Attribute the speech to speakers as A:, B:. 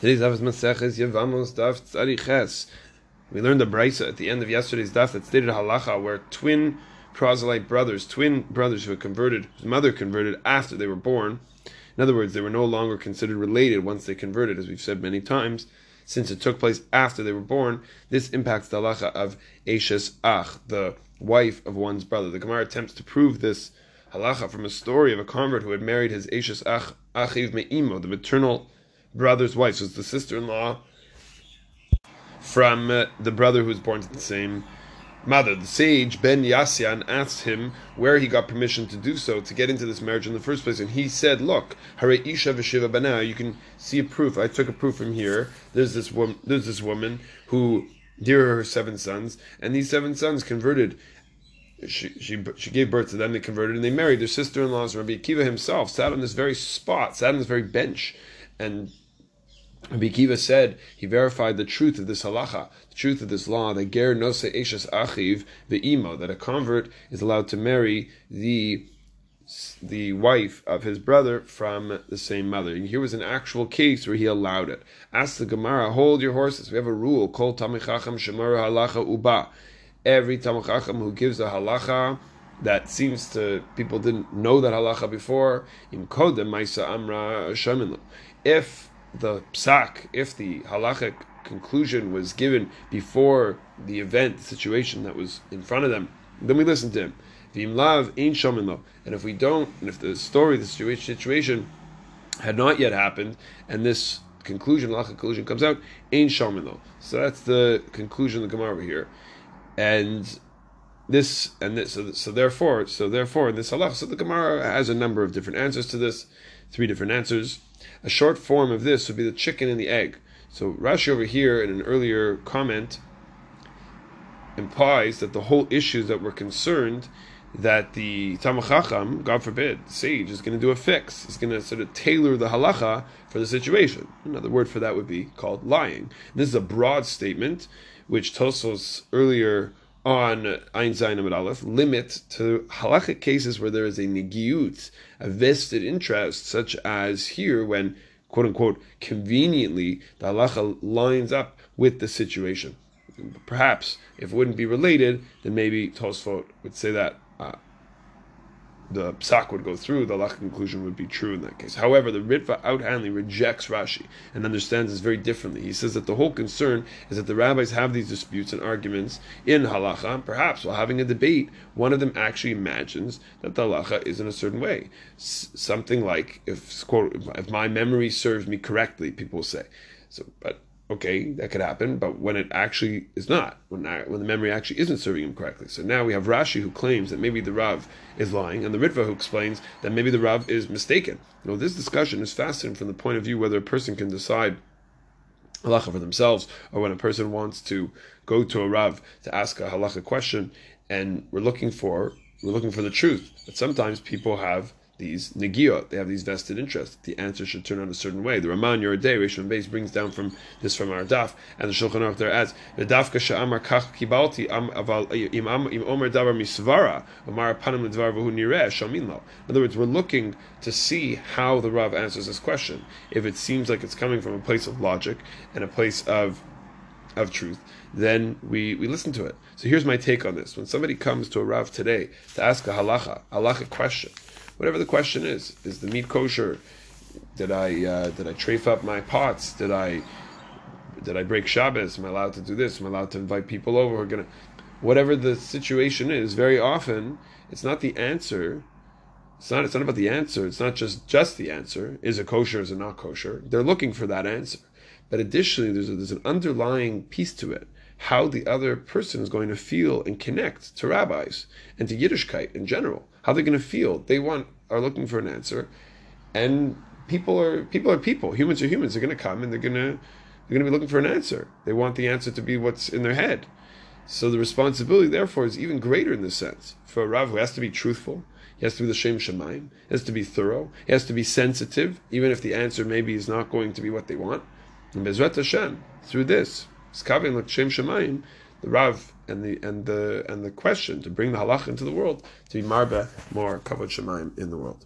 A: Today's daf is Maseches Yevamos Daf Tzadiches. We learned the brisa at the end of yesterday's daf that stated halacha where twin proselyte brothers, twin brothers who had converted, whose mother converted after they were born. In other words, they were no longer considered related once they converted, as we've said many times. Since it took place after they were born, this impacts the halacha of Eshes Ach, the wife of one's brother. The Gemara attempts to prove this halacha from a story of a convert who had married his Eshes Ach, Achiv Me'imo, the maternal brother's wife, so it's the sister-in-law from uh, the brother who was born to the same mother. The sage Ben Yasyan asked him where he got permission to do so to get into this marriage in the first place, and he said, "Look, Hare Isha v'Shiva Bana. You can see a proof. I took a proof from here. There's this woman. There's this woman who." Are her seven sons, and these seven sons converted she, she, she gave birth to them, they converted, and they married. Their sister in laws, Rabbi Akiva himself, sat on this very spot, sat on this very bench, and Rabbi Akiva said he verified the truth of this halacha, the truth of this law that ger nose eshes achiv ve'imo, that a convert is allowed to marry the the wife of his brother from the same mother. And here was an actual case where he allowed it. Ask the Gemara, hold your horses. We have a rule called Tamichacham Shemar Halacha Uba. Every Tamichacham who gives a halacha that seems to people didn't know that halacha before. Im Kodem Maisa Amra If the psak, if the halachic conclusion was given before the event, the situation that was in front of them, then we listen to him. V'im lav ein And if we don't, and if the story, the situation had not yet happened, and this conclusion, halachic conclusion comes out, ein shomin So that's the conclusion of the Gemara over here. And this and this, so, so therefore, so therefore, in this halach, so the Gemara has a number of different answers to this, three different answers. A short form of this would be the chicken and the egg. So Rashi over here in an earlier comment implies that the whole issue that we're concerned that the Tamachacham, God forbid, sage, is going to do a fix. He's going to sort of tailor the halacha for the situation. Another word for that would be called lying. This is a broad statement, which Tosfos earlier on Ayin Zayin Amud Aleph limit to halachic cases where there is a negiut, a vested interest, such as here when quote unquote conveniently the halacha lines up with the situation. Perhaps if it wouldn't be related, then maybe Tosfot would say that the psak would go through, the lach conclusion would be true in that case. However, the Ritva outhandly rejects Rashi and understands this very differently. He says that the whole concern is that the rabbis have these disputes and arguments in halacha. Perhaps while having a debate, one of them actually imagines that the halacha is in a certain way, S- something like if quote if my memory serves me correctly, people say. So, but okay, that could happen, but when it actually is not, when when the memory actually isn't serving him correctly. So now we have Rashi who claims that maybe the Rav is lying, and the Ritva who explains that maybe the Rav is mistaken. Know, this discussion is fascinating from the point of view whether a person can decide halacha for themselves, or when a person wants to go to a Rav to ask a halacha question, and we're looking for we're looking for the truth. But sometimes people have these negiot, they have these vested interests. The answer should turn out a certain way. The Raman Yoreh De'ah, Rishon Beis brings down from this from our daf, and the Shulchan Aruch there adds, "V'dafka she'amar kach kibalti aval im im omer davar misvara omar panim ledvar v'hu nireh shamin lo." In other words, we're looking to see how the Rav answers this question. If it seems like it's coming from a place of logic and a place of of truth, then we, we listen to it. So here's my take on this. When somebody comes to a Rav today to ask a halacha, halacha question, whatever the question is. Is the meat kosher? Did I uh, did I trafe up my pots? Did I did I break Shabbos? Am I allowed to do this? Am I allowed to invite people over who are gonna whatever the situation is, very often it's not the answer. It's not it's not about the answer, it's not just just the answer. Is it kosher, is it not kosher? They're looking for that answer. But additionally there's a, there's an underlying piece to it how the other person is going to feel and connect to rabbis and to Yiddishkeit in general. How they're going to feel. They want are looking for an answer, and people are people are people. Humans are humans. They're going to come and they're going to they're going to be looking for an answer. They want the answer to be what's in their head. So the responsibility, therefore, is even greater in this sense for a rav who has to be truthful. He has to be the Shem Shemaim. He has to be thorough. He has to be sensitive, even if the answer maybe is not going to be what they want. And Bezrat Hashem, through this, Skavin like Shem Shemayim, the Rav and the and the and the question to bring the halach into the world to be marba more kavod Shemayim in the world.